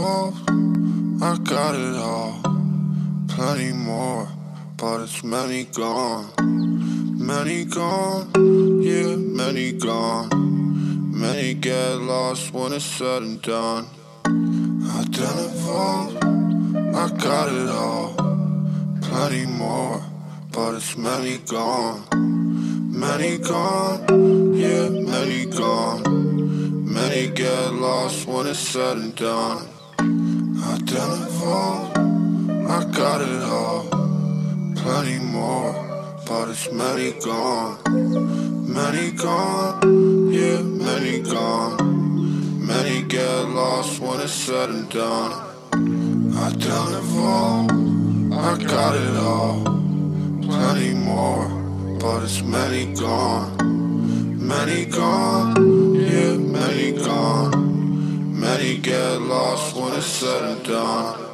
involved. I got it all, plenty more, but it's many gone. Many gone, yeah, many gone. Many get lost when it's said and done. I didn't I got it all, plenty more, but it's many gone. Many gone, yeah, many gone. Many get lost when it's said and done. I didn't involved, I got it all, plenty more, but it's many gone. Many gone, yeah, many gone. Many get lost when it's said and done. I didn't involved, I got it all, plenty more, but it's many gone. Get lost when it's said and done.